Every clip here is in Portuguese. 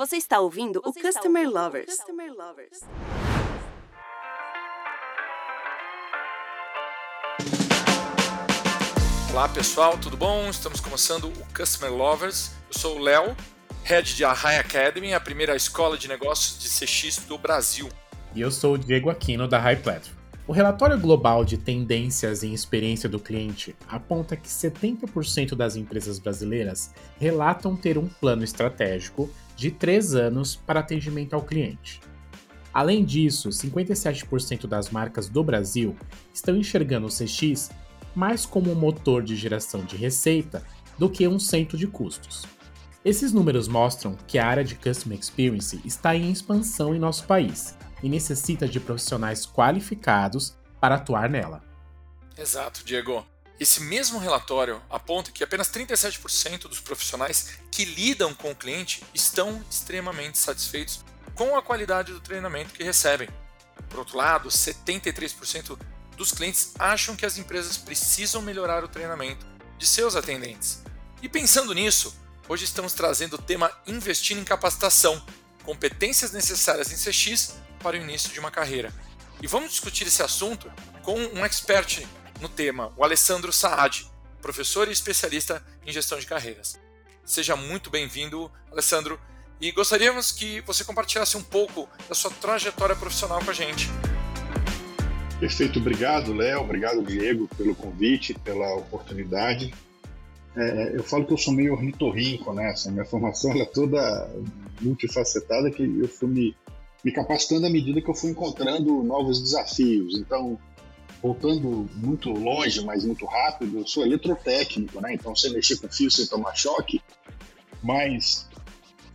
Você está ouvindo Você o Customer ouvindo Lovers. Customer Lovers. Olá pessoal, tudo bom? Estamos começando o Customer Lovers. Eu sou o Léo, head de High Academy, a primeira escola de negócios de CX do Brasil. E eu sou o Diego Aquino da High Platform. O relatório global de tendências em experiência do cliente aponta que 70% das empresas brasileiras relatam ter um plano estratégico de 3 anos para atendimento ao cliente. Além disso, 57% das marcas do Brasil estão enxergando o CX mais como um motor de geração de receita do que um centro de custos. Esses números mostram que a área de Customer Experience está em expansão em nosso país e necessita de profissionais qualificados para atuar nela. Exato, Diego. Esse mesmo relatório aponta que apenas 37% dos profissionais que lidam com o cliente estão extremamente satisfeitos com a qualidade do treinamento que recebem. Por outro lado, 73% dos clientes acham que as empresas precisam melhorar o treinamento de seus atendentes. E pensando nisso, hoje estamos trazendo o tema Investindo em Capacitação, competências necessárias em CX para o início de uma carreira. E vamos discutir esse assunto com um expert no tema, o Alessandro Saad, professor e especialista em gestão de carreiras. Seja muito bem-vindo, Alessandro, e gostaríamos que você compartilhasse um pouco da sua trajetória profissional com a gente. Perfeito, obrigado, Léo, obrigado, Diego, pelo convite, pela oportunidade. É, eu falo que eu sou meio ornitorrinco, né? Assim, minha formação é toda multifacetada, que eu fui me me capacitando à medida que eu fui encontrando novos desafios. Então, voltando muito longe, mas muito rápido, eu sou eletrotécnico, né? Então, sem mexer com fio, sem tomar choque. Mas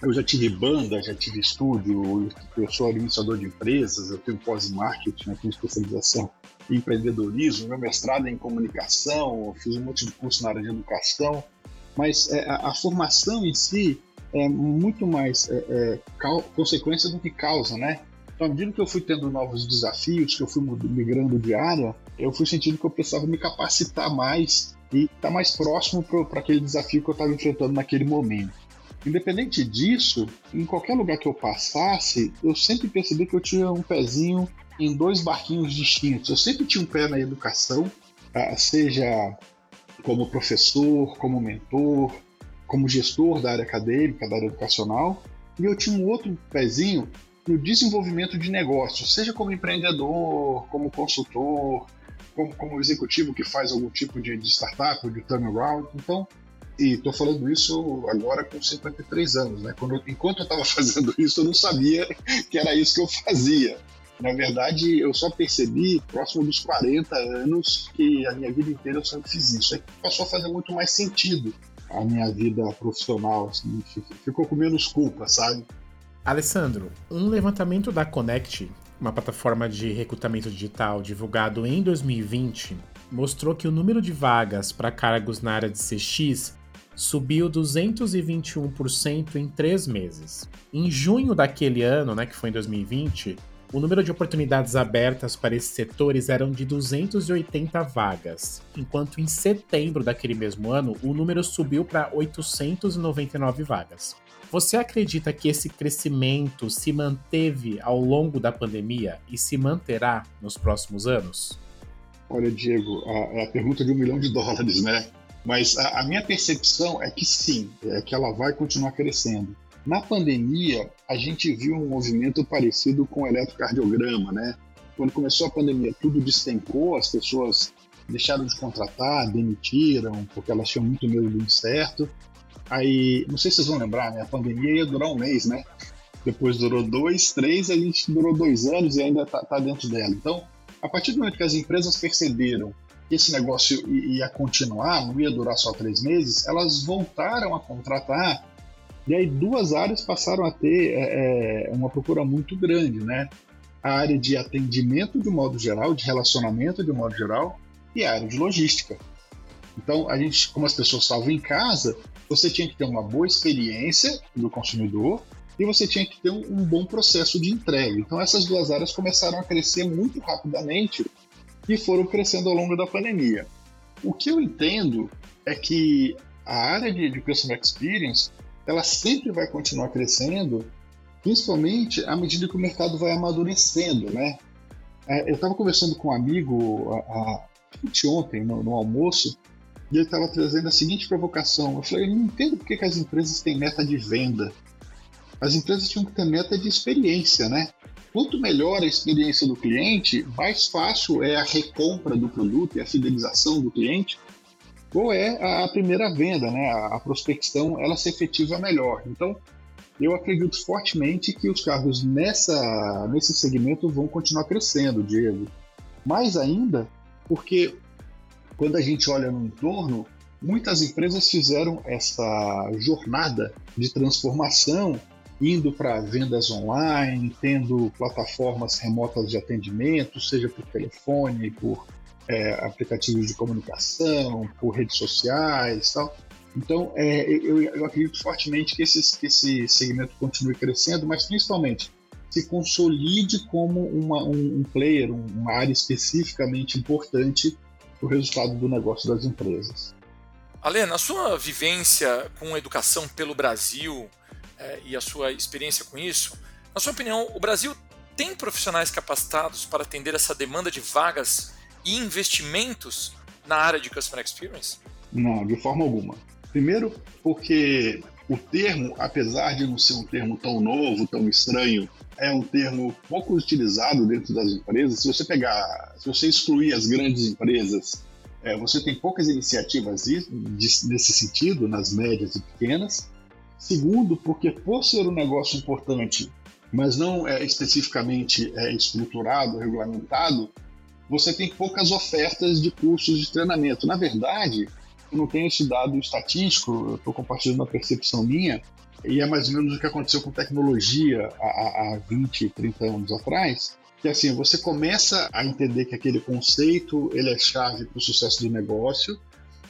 eu já tive banda, já tive estúdio, eu sou administrador de empresas, eu tenho pós-marketing, né? tenho especialização em empreendedorismo, meu mestrado é em comunicação, fiz um monte de curso na área de educação. Mas é, a, a formação em si é muito mais é, é, consequência do que causa, né? Então, à medida que eu fui tendo novos desafios, que eu fui migrando de área, eu fui sentindo que eu precisava me capacitar mais e estar mais próximo para aquele desafio que eu estava enfrentando naquele momento. Independente disso, em qualquer lugar que eu passasse, eu sempre percebi que eu tinha um pezinho em dois barquinhos distintos. Eu sempre tinha um pé na educação, tá? seja como professor, como mentor, como gestor da área acadêmica, da área educacional, e eu tinha um outro pezinho no desenvolvimento de negócios, seja como empreendedor, como consultor, como, como executivo que faz algum tipo de, de startup, de turnaround. Então, e estou falando isso agora com 53 anos, né? Quando, enquanto eu estava fazendo isso, eu não sabia que era isso que eu fazia. Na verdade, eu só percebi próximo dos 40 anos que a minha vida inteira eu sempre fiz isso. Aí passou a fazer muito mais sentido a minha vida profissional, assim, ficou com menos culpa, sabe? Alessandro, um levantamento da Connect, uma plataforma de recrutamento digital divulgado em 2020, mostrou que o número de vagas para cargos na área de CX subiu 221% em três meses. Em junho daquele ano, né, que foi em 2020, o número de oportunidades abertas para esses setores eram de 280 vagas, enquanto em setembro daquele mesmo ano o número subiu para 899 vagas. Você acredita que esse crescimento se manteve ao longo da pandemia e se manterá nos próximos anos? Olha, Diego, é a pergunta de um milhão de dólares, né? Mas a, a minha percepção é que sim, é que ela vai continuar crescendo. Na pandemia, a gente viu um movimento parecido com o eletrocardiograma, né? Quando começou a pandemia, tudo despencou, as pessoas deixaram de contratar, demitiram, porque elas tinham muito medo do incerto. Aí, não sei se vocês vão lembrar, né? A pandemia ia durar um mês, né? Depois durou dois, três, a gente durou dois anos e ainda está tá dentro dela. Então, a partir do momento que as empresas perceberam que esse negócio ia continuar, não ia durar só três meses, elas voltaram a contratar e aí duas áreas passaram a ter é, é, uma procura muito grande, né? A área de atendimento de modo geral, de relacionamento de modo geral, e a área de logística. Então, a gente, como as pessoas estavam em casa, você tinha que ter uma boa experiência do consumidor e você tinha que ter um, um bom processo de entrega. Então, essas duas áreas começaram a crescer muito rapidamente e foram crescendo ao longo da pandemia. O que eu entendo é que a área de, de Customer Experience ela sempre vai continuar crescendo, principalmente à medida que o mercado vai amadurecendo, né? É, eu estava conversando com um amigo a, a, ontem, no, no, almoço, e ele estava trazendo a seguinte provocação. Eu falei, eu não entendo por que, que as empresas têm meta de venda. As empresas tinham que ter meta de experiência, né? Quanto melhor a experiência do cliente, mais fácil é a recompra do produto e a fidelização do cliente, ou é a primeira venda, né? A prospecção, ela se efetiva melhor. Então, eu acredito fortemente que os carros nessa, nesse segmento vão continuar crescendo, Diego. Mais ainda, porque quando a gente olha no entorno, muitas empresas fizeram essa jornada de transformação, indo para vendas online, tendo plataformas remotas de atendimento, seja por telefone, por é, aplicativos de comunicação, por redes sociais tal. Então, é, eu, eu, acredito fortemente que, esses, que, esse segmento continue crescendo, mas principalmente se consolide como uma, um, um player, uma área especificamente importante para o resultado do negócio das empresas. Ale, na sua vivência com educação pelo Brasil é, e a sua experiência com isso, na sua opinião, o Brasil tem profissionais capacitados para atender essa demanda de vagas e investimentos na área de Customer Experience? Não, de forma alguma. Primeiro, porque o termo, apesar de não ser um termo tão novo, tão estranho, é um termo pouco utilizado dentro das empresas. Se você pegar, se você excluir as grandes empresas, é, você tem poucas iniciativas nesse sentido, nas médias e pequenas. Segundo, porque por ser um negócio importante, mas não é especificamente é, estruturado, regulamentado, você tem poucas ofertas de cursos de treinamento. Na verdade, eu não tenho esse dado estatístico, eu estou compartilhando uma percepção minha, e é mais ou menos o que aconteceu com tecnologia há, há 20, 30 anos atrás, que assim, você começa a entender que aquele conceito ele é chave para o sucesso do negócio,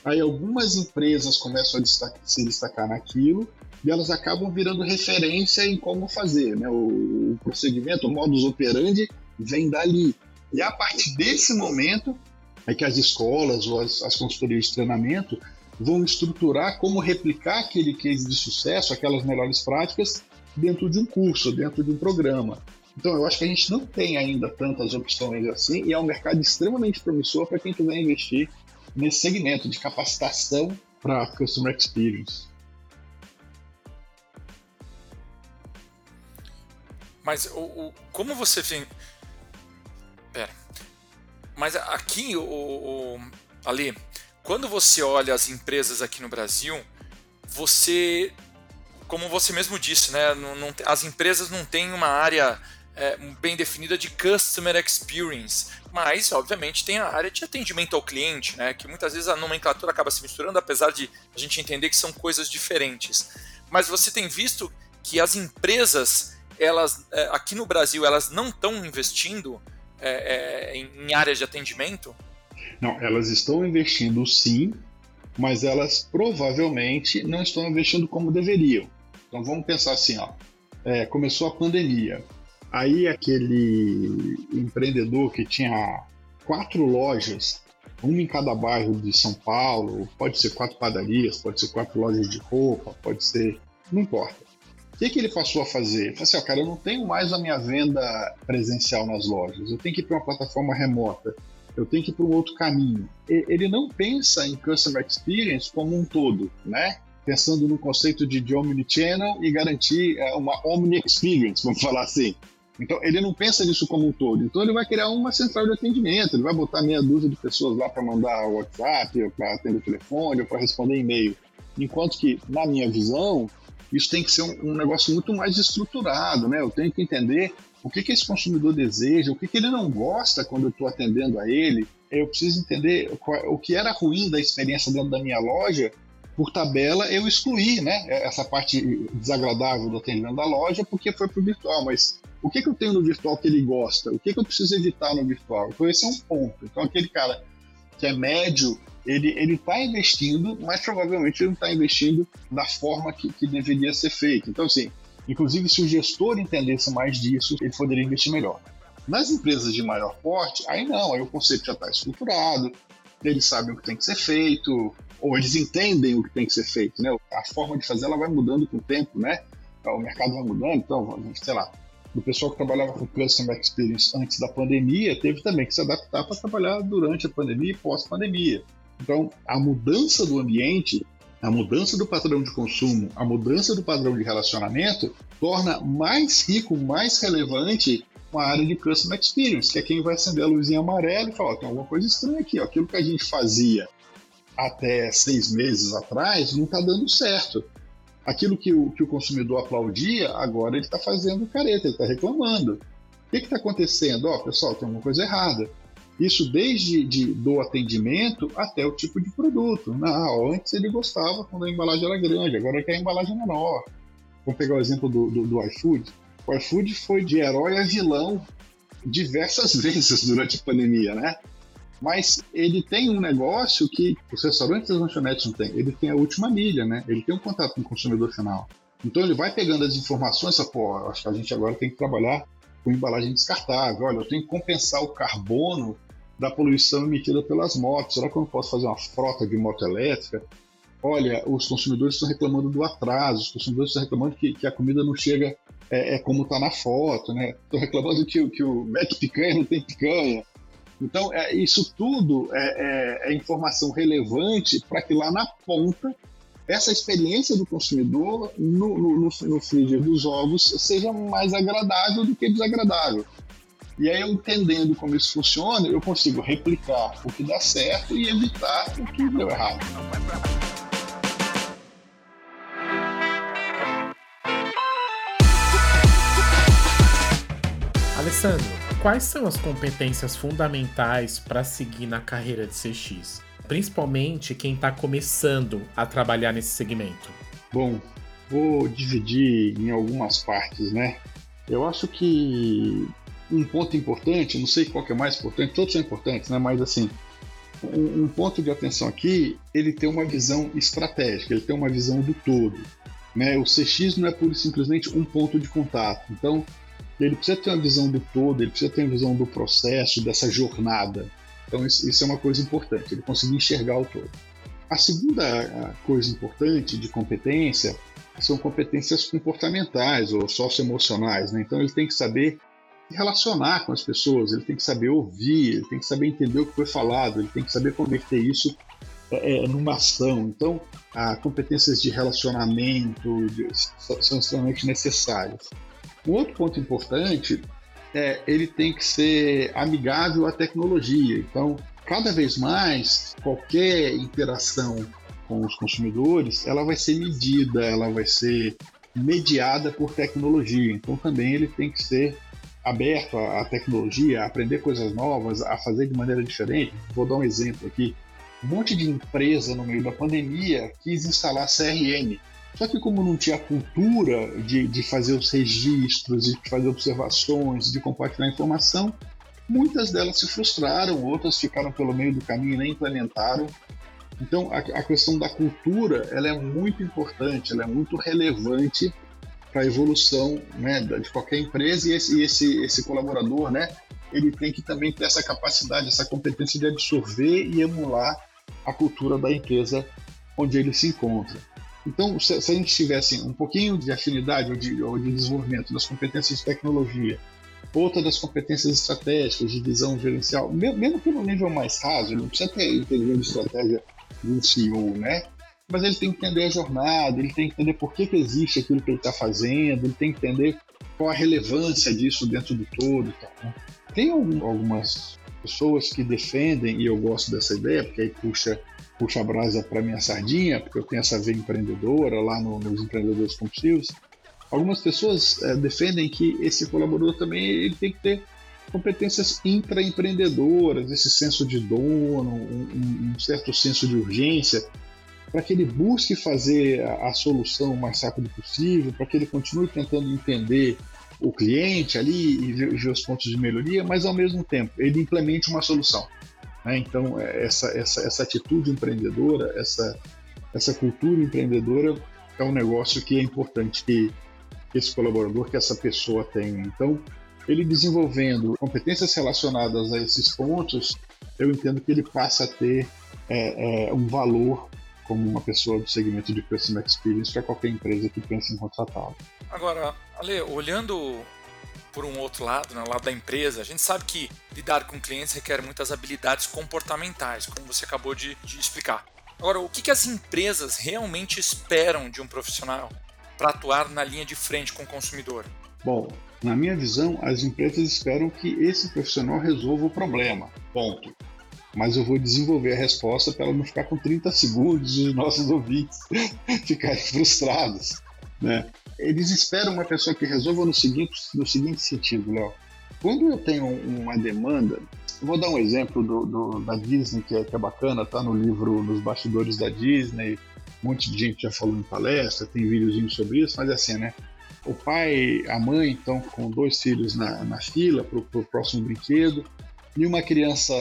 aí algumas empresas começam a se destacar naquilo, e elas acabam virando referência em como fazer, né? O, o procedimento, o modus operandi vem dali. E a partir desse momento é que as escolas ou as, as consultorias de treinamento vão estruturar como replicar aquele case de sucesso, aquelas melhores práticas, dentro de um curso, dentro de um programa. Então, eu acho que a gente não tem ainda tantas opções assim e é um mercado extremamente promissor para quem quiser investir nesse segmento de capacitação para Customer Experience. Mas o, o, como você vem. Mas aqui, o, o, ali, quando você olha as empresas aqui no Brasil, você, como você mesmo disse, né, não, não, as empresas não têm uma área é, bem definida de customer experience, mas obviamente tem a área de atendimento ao cliente, né, que muitas vezes a nomenclatura acaba se misturando, apesar de a gente entender que são coisas diferentes. Mas você tem visto que as empresas, elas é, aqui no Brasil, elas não estão investindo é, é, em, áreas de atendimento? Não, elas estão investindo sim, mas elas provavelmente não estão investindo como deveriam. Então vamos pensar assim, ó. É, começou a pandemia. Aí aquele empreendedor que tinha quatro lojas, uma em cada bairro de São Paulo, pode ser quatro padarias, pode ser quatro lojas de roupa, pode ser. não importa. O que, que ele passou a fazer? Ele falou assim: ó, cara, eu não tenho mais a minha venda presencial nas lojas, eu tenho que ir para uma plataforma remota eu tenho que ir para um outro caminho. Ele não pensa em customer experience como um todo, né? Pensando no conceito de, de omnichannel e garantir é, uma omni experience, vamos falar assim. Então, ele não pensa nisso como um todo. Então, ele vai criar uma central de atendimento, ele vai botar meia dúzia de pessoas lá para mandar WhatsApp, ou para atender o telefone, ou para responder e-mail. Enquanto que, na minha visão, isso tem que ser um, um negócio muito mais estruturado, né? Eu tenho que entender o que, que esse consumidor deseja, o que, que ele não gosta quando eu estou atendendo a ele. Eu preciso entender o que era ruim da experiência dentro da minha loja. Por tabela, eu excluí né, essa parte desagradável do atendimento da loja porque foi para o virtual. Mas o que, que eu tenho no virtual que ele gosta? O que, que eu preciso evitar no virtual? Então, esse é um ponto. Então, aquele cara que é médio, ele está investindo, mas provavelmente ele não está investindo da forma que, que deveria ser feito. Então, assim, Inclusive, se o gestor entendesse mais disso, ele poderia investir melhor. Nas empresas de maior porte, aí não, aí o conceito já está estruturado, eles sabem o que tem que ser feito, ou eles entendem o que tem que ser feito, né? A forma de fazer ela vai mudando com o tempo, né? O mercado vai mudando, então, sei lá, o pessoal que trabalhava com Customer Experience antes da pandemia teve também que se adaptar para trabalhar durante a pandemia e pós-pandemia. Então, a mudança do ambiente, a mudança do padrão de consumo, a mudança do padrão de relacionamento torna mais rico, mais relevante uma área de Customer Experience, que é quem vai acender a luzinha amarela e falar: tem alguma coisa estranha aqui, aquilo que a gente fazia até seis meses atrás não está dando certo. Aquilo que o, que o consumidor aplaudia, agora ele está fazendo careta, ele está reclamando. O que está acontecendo? Ó, oh, pessoal, tem alguma coisa errada. Isso desde de, do atendimento até o tipo de produto. Não, antes ele gostava quando a embalagem era grande, agora quer a embalagem menor. Vamos pegar o exemplo do, do, do iFood. O iFood foi de herói a vilão diversas vezes durante a pandemia, né? Mas ele tem um negócio que os restaurantes e as lanchonetes não têm. Ele tem a última milha, né? Ele tem um contato com o consumidor final. Então ele vai pegando as informações, pô, acho que a gente agora tem que trabalhar com embalagem descartável. Olha, eu tenho que compensar o carbono da poluição emitida pelas motos. Será que eu não posso fazer uma frota de moto elétrica? Olha, os consumidores estão reclamando do atraso, os consumidores estão reclamando que, que a comida não chega é, é como está na foto, né? Estão reclamando que, que o Mac picanha não tem picanha. Então, é, isso tudo é, é, é informação relevante para que lá na ponta essa experiência do consumidor no, no, no, no frigir dos ovos seja mais agradável do que desagradável. E aí, eu entendendo como isso funciona, eu consigo replicar o que dá certo e evitar o que deu errado. Alessandro, quais são as competências fundamentais para seguir na carreira de CX? Principalmente quem está começando a trabalhar nesse segmento. Bom, vou dividir em algumas partes, né? Eu acho que um ponto importante, não sei qual que é mais importante, todos são importantes, né? Mas assim, um, um ponto de atenção aqui, ele tem uma visão estratégica, ele tem uma visão do todo. Né? O CX não é pura e simplesmente um ponto de contato. Então, ele precisa ter uma visão do todo, ele precisa ter uma visão do processo, dessa jornada. Então, isso, é uma coisa importante, ele conseguir enxergar o todo. A segunda coisa importante de competência são competências comportamentais ou socioemocionais. Né? Então, ele tem que saber relacionar com as pessoas, ele tem que saber ouvir, ele tem que saber entender o que foi falado, ele tem que saber converter isso é, é numa ação. Então, as competências de relacionamento de, são extremamente necessárias. Um outro ponto importante é ele tem que ser amigável à tecnologia. Então, cada vez mais, qualquer interação com os consumidores, ela vai ser medida, ela vai ser mediada por tecnologia. Então, também ele tem que ser aberto à tecnologia, a aprender coisas novas, a fazer de maneira diferente. Vou dar um exemplo aqui. Um monte de empresa no meio da pandemia quis instalar CRM, só que como não tinha cultura de, de fazer os registros, de fazer observações, de compartilhar informação, muitas delas se frustraram, outras ficaram pelo meio do caminho e nem implementaram. Então a, a questão da cultura ela é muito importante, ela é muito relevante para a evolução né, de qualquer empresa e esse, esse, esse colaborador, né, ele tem que também ter essa capacidade, essa competência de absorver e emular a cultura da empresa onde ele se encontra. Então, se, se a gente tivesse um pouquinho de afinidade ou de, ou de desenvolvimento das competências de tecnologia, outra das competências estratégicas de visão gerencial, mesmo que no nível mais raso, não precisa ter inteligência de estratégia de um CEO, né? Mas ele tem que entender a jornada, ele tem que entender por que, que existe aquilo que ele está fazendo, ele tem que entender qual a relevância disso dentro do todo. Né? Tem algumas pessoas que defendem, e eu gosto dessa ideia, porque aí puxa puxa a brasa para minha sardinha, porque eu tenho essa veia empreendedora lá no, nos empreendedores compulsivos. Algumas pessoas é, defendem que esse colaborador também ele tem que ter competências intraempreendedoras, esse senso de dono, um, um certo senso de urgência, para que ele busque fazer a, a, solução o mais rápido possível, para que ele continue tentando entender o cliente ali e ver, ver os pontos de melhoria, mas ao mesmo tempo ele implemente uma solução. Né? Então, é, essa, essa, essa atitude empreendedora, essa, essa cultura empreendedora é um negócio que é importante que esse colaborador, que essa pessoa tenha. Então, ele desenvolvendo competências relacionadas a esses pontos, eu entendo que ele passa a ter é, é, um valor como uma pessoa do segmento de Customer Experience para qualquer empresa que pense em contratá-lo. Agora, Ale, olhando por um outro lado, no né, lado da empresa, a gente sabe que lidar com clientes requer muitas habilidades comportamentais, como você acabou de, de explicar. Agora, o que, que as empresas realmente esperam de um profissional para atuar na linha de frente com o consumidor? Bom, na minha visão, as empresas esperam que esse profissional resolva o problema. Ponto. Mas eu vou desenvolver a resposta para ela não ficar com 30 segundos e os nossos ouvintes ficarem frustrados. Né? Eles esperam uma pessoa que resolva no seguinte, no seguinte sentido, Léo. Quando eu tenho uma demanda, vou dar um exemplo do, do da Disney, que é, que é bacana, tá no livro Nos Bastidores da Disney, um monte de gente já falou em palestra, tem videozinho sobre isso, mas é assim, né? O pai, a mãe estão com dois filhos na, na fila para o próximo brinquedo, e uma criança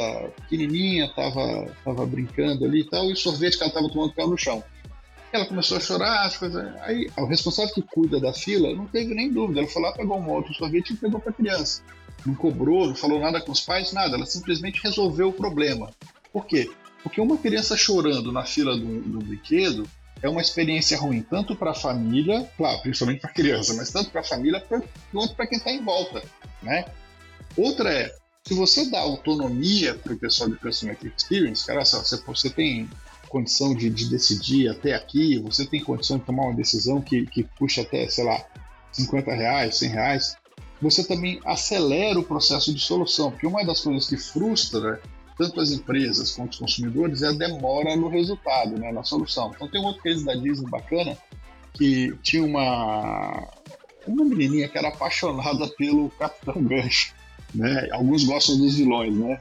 pequenininha estava tava brincando ali e tal, e o sorvete que ela estava tomando caiu no chão. Ela começou a chorar, as coisas. Aí o responsável que cuida da fila não teve nem dúvida. Ele foi lá, pegou um outro sorvete e pegou para a criança. Não cobrou, não falou nada com os pais, nada. Ela simplesmente resolveu o problema. Por quê? Porque uma criança chorando na fila do, do brinquedo é uma experiência ruim, tanto para a família, claro, principalmente para a criança, mas tanto para a família quanto para quem está em volta. Né? Outra é, se você dá autonomia para o pessoal de Customer Experience, cara, você, você tem condição de, de, decidir até aqui, você tem condição de tomar uma decisão que, que puxa até, sei lá, 50 reais, 100 reais, você também acelera o processo de solução, porque uma das coisas que frustra tanto as empresas quanto os consumidores é a demora no resultado, né, na solução. Então tem um outro case da Disney bacana, que tinha uma, uma menininha que era apaixonada pelo Capitão Gancho, né, alguns gostam dos vilões, né,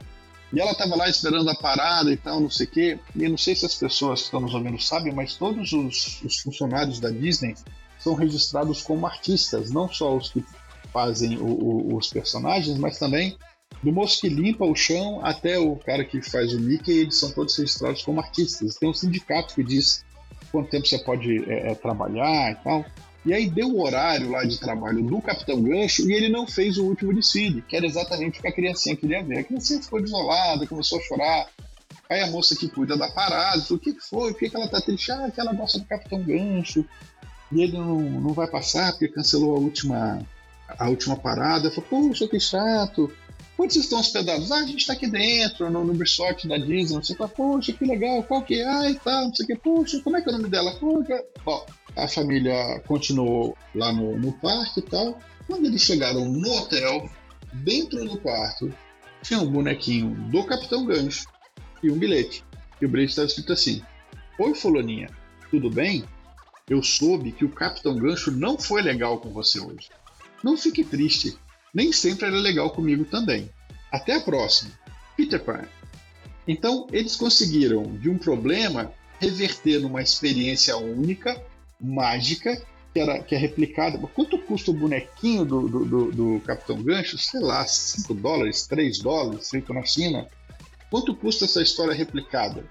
e ela estava lá esperando a parada e tal, não sei o quê. E não sei se as pessoas que estão nos ouvindo sabem, mas todos os, os funcionários da Disney são registrados como artistas, não só os que fazem o, o, os personagens, mas também do moço que limpa o chão até o cara que faz o Mickey, eles são todos registrados como artistas. Tem um sindicato que diz quanto tempo você pode é, é, trabalhar e tal. E aí deu o horário lá de trabalho do Capitão Gancho e ele não fez o último desfile, que era exatamente o que a criancinha queria ver. A criancinha ficou desolada, começou a chorar. Aí a moça que cuida da parada falou: o que, foi? Por que, ela tá triste? Ah, que ela gosta do Capitão Gancho. E ele não, não vai passar porque cancelou a última, a última parada. Falou: poxa, que chato. Onde vocês estão hospedados? Ah, a gente está aqui dentro, no, no resort da Disney. Você fala, poxa, que legal, qual que é? Ah, e tal, não sei o que. Poxa, como é que é o nome dela? Poxa. Bom, a família continuou lá no, no parque e tal. Quando eles chegaram no hotel, dentro do quarto, tinha um bonequinho do Capitão Gancho e um bilhete. E o bilhete estava escrito assim: Oi, Fulaninha, tudo bem? Eu soube que o Capitão Gancho não foi legal com você hoje. Não fique triste, nem sempre é legal comigo também. Até a próxima. Peter Pan. Então, eles conseguiram, de um problema, reverter numa experiência única mágica que, era, que é replicada. Quanto custa o bonequinho do, do, do, do Capitão Gancho? Sei lá, 5 dólares, 3 dólares, feito na China. Quanto custa essa história replicada?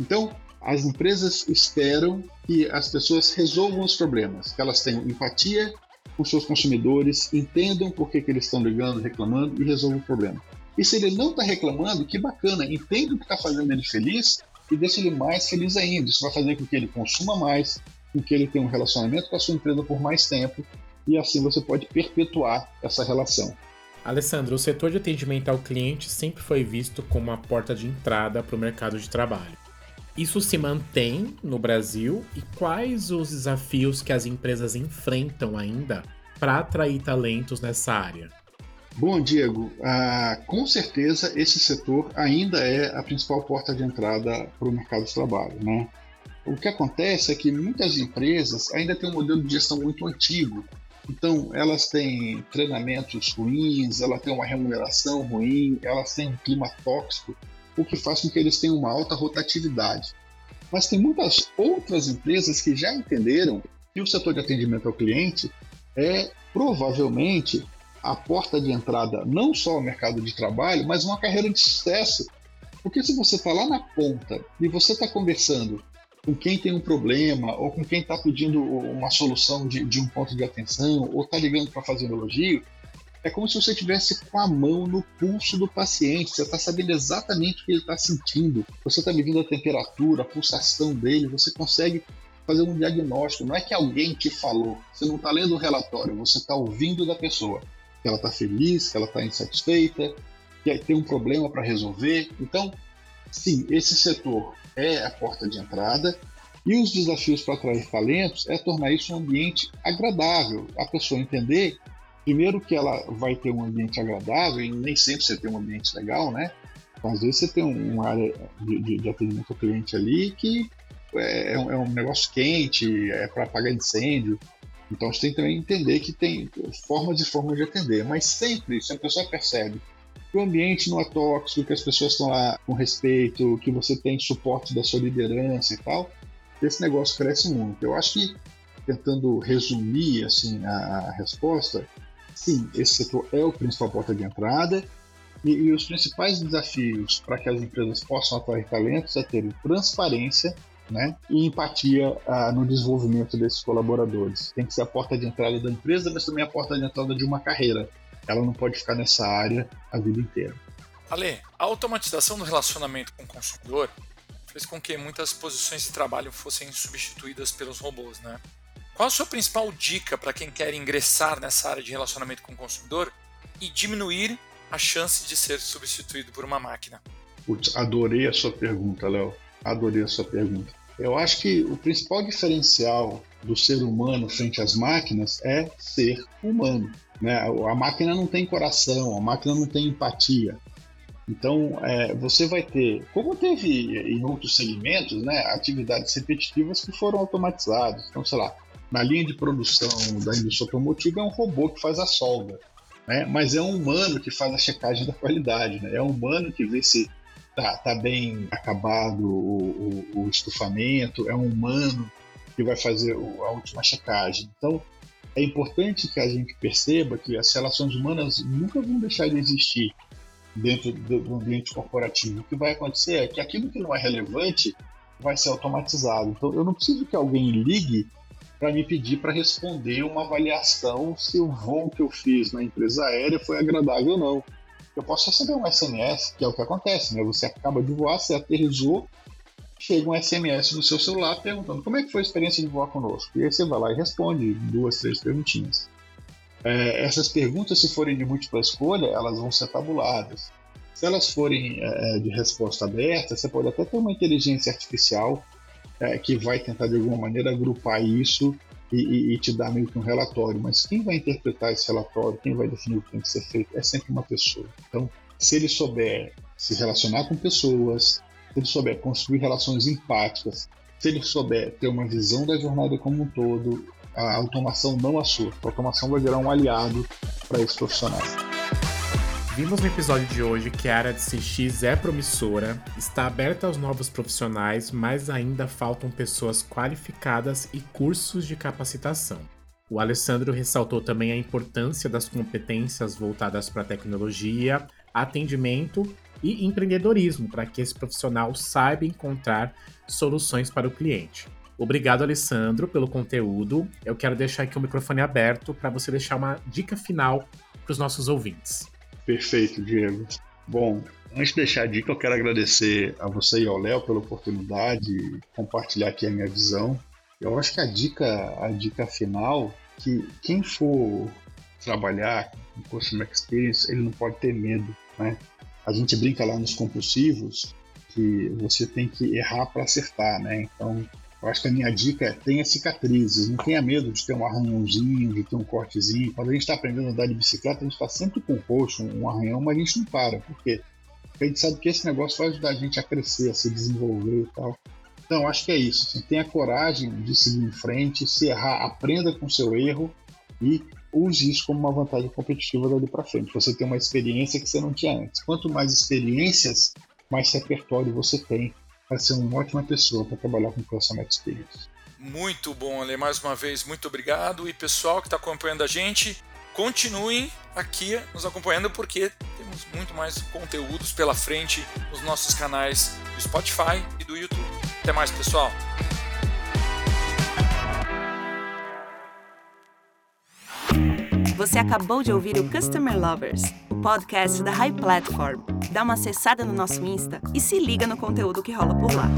Então, as empresas esperam que as pessoas resolvam os problemas, que elas tenham empatia com seus consumidores, entendam por que, que eles estão ligando, reclamando e resolvam o problema. E se ele não está reclamando, que bacana, entenda o que está fazendo ele feliz e deixe ele mais feliz ainda. Isso vai fazer com que ele consuma mais, com que ele tenha um relacionamento com a sua empresa por mais tempo e assim você pode perpetuar essa relação. Alessandro, o setor de atendimento ao cliente sempre foi visto como uma porta de entrada para o mercado de trabalho. Isso se mantém no Brasil e quais os desafios que as empresas enfrentam ainda para atrair talentos nessa área? Bom, Diego, ah, com certeza esse setor ainda é a principal porta de entrada para o mercado de trabalho. Né? O que acontece é que muitas empresas ainda têm um modelo de gestão muito antigo. Então, elas têm treinamentos ruins, elas têm uma remuneração ruim, elas têm um clima tóxico, o que faz com que eles tenham uma alta rotatividade. Mas tem muitas outras empresas que já entenderam que o setor de atendimento ao cliente é provavelmente a porta de entrada não só ao mercado de trabalho, mas uma carreira de sucesso. Porque se você está lá na ponta e você está conversando com quem tem um problema, ou com quem está pedindo uma solução de, de, um ponto de atenção, ou está ligando para fazer um elogio, é como se você estivesse com a mão no pulso do paciente. Você está sabendo exatamente o que ele está sentindo. Você está medindo a temperatura, a pulsação dele. Você consegue fazer um diagnóstico. Não é que alguém te falou. Você não está lendo o relatório. Você está ouvindo da pessoa. Que ela está feliz, que ela está insatisfeita, que tem um problema para resolver. Então, sim, esse setor é a porta de entrada. E os desafios para atrair talentos é tornar isso um ambiente agradável, a pessoa entender Primeiro que ela vai ter um ambiente agradável, e nem sempre você tem um ambiente legal, né? Às vezes você tem uma área de, de, de atendimento ao cliente ali que é, é, um, é um, negócio quente, é para apagar incêndio. Então você tem que também entender que tem formas e formas de atender. Mas sempre, se a pessoa percebe o ambiente não é tóxico, que as pessoas estão lá com respeito, que você tem suporte da sua liderança e tal, esse negócio cresce muito. Eu acho que, tentando resumir assim a, resposta, sim, esse setor é o principal porta de entrada e, e os principais desafios para que as empresas possam atrair talentos é ter transparência né, e empatia no desenvolvimento desses colaboradores. Tem que ser a porta de entrada da empresa, mas também a porta de entrada de uma carreira. Ela não pode ficar nessa área a vida inteira. Ale, a automatização do relacionamento com o consumidor fez com que muitas posições de trabalho fossem substituídas pelos robôs, né? Qual a sua principal dica para quem quer ingressar nessa área de relacionamento com o consumidor e diminuir a chance de ser substituído por uma máquina? Putz, adorei a sua pergunta, Léo. Adorei a sua pergunta. Eu acho que o principal diferencial do ser humano frente às máquinas é ser humano. Né? A máquina não tem coração, a máquina não tem empatia. Então, é, você vai ter, como teve em outros segmentos, né, atividades repetitivas que foram automatizadas. Então, sei lá, na linha de produção da indústria automotiva é um robô que faz a solda, né? mas é um humano que faz a checagem da qualidade, né? é um humano que vê se tá, tá bem acabado o, o, o estufamento, é um humano que vai fazer a última checagem. Então, é importante que a gente perceba que as relações humanas nunca vão deixar de existir dentro do ambiente corporativo. O que vai acontecer é que aquilo que não é relevante vai ser automatizado. Então, eu não preciso que alguém ligue para me pedir para responder uma avaliação se o voo que eu fiz na empresa aérea foi agradável ou não. Eu posso receber um SMS, que é o que acontece, né? Você acaba de voar, você aterrizou, chega um SMS no seu celular perguntando como é que foi a experiência de voar conosco. E aí você vai lá e responde duas, três perguntinhas. É, essas perguntas, se forem de múltipla escolha, elas vão ser tabuladas. Se elas forem é, de resposta aberta, você pode até ter uma inteligência artificial é, que vai tentar de alguma maneira agrupar isso e, e, te dar meio que um relatório. Mas quem vai interpretar esse relatório, quem vai definir o que tem que ser feito, é sempre uma pessoa. Então, se ele souber se relacionar com pessoas, se ele souber construir relações empáticas, se ele souber ter uma visão da jornada como um todo, a automação não assusta. A automação vai virar um aliado para esses profissionais. Vimos no episódio de hoje que a área de CX é promissora, está aberta aos novos profissionais, mas ainda faltam pessoas qualificadas e cursos de capacitação. O Alessandro ressaltou também a importância das competências voltadas para tecnologia, atendimento e empreendedorismo para que esse profissional saiba encontrar soluções para o cliente. Obrigado, Alessandro, pelo conteúdo. Eu quero deixar aqui o microfone aberto para você deixar uma dica final para os nossos ouvintes. Perfeito, Diego. Bom, antes de deixar a dica, eu quero agradecer a você e ao Léo pela oportunidade de compartilhar aqui a minha visão. Eu acho que a dica, a dica final, que quem for trabalhar com Customer Experience, ele não pode ter medo, né? A gente brinca lá nos compulsivos que você tem que errar para acertar, né? Então, eu acho que a minha dica é tenha cicatrizes, não tenha medo de ter um arranhãozinho, de ter um cortezinho. Quando a gente está aprendendo a andar de bicicleta, a gente está sempre com roxo, um arranhão, mas a gente não para. Por quê? Porque a gente sabe que esse negócio vai ajudar a gente a crescer, a se desenvolver e tal. Então, acho que é isso. Assim, tenha coragem de seguir em frente, se errar, aprenda com seu erro e use isso como uma vantagem competitiva dali para frente. Você tem uma experiência que você não tinha antes. Quanto mais experiências, mais repertório você tem vai ser uma ótima pessoa para trabalhar com Customer Experience. Muito bom, Ale. Mais uma vez, muito obrigado. E pessoal que está acompanhando a gente, continuem aqui nos acompanhando porque temos muito mais conteúdos pela frente nos nossos canais do Spotify e do YouTube. Até mais, pessoal. Você acabou de ouvir o Customer Lovers, o podcast da High Platform. Dá uma acessada no nosso Insta e se liga no conteúdo que rola por lá.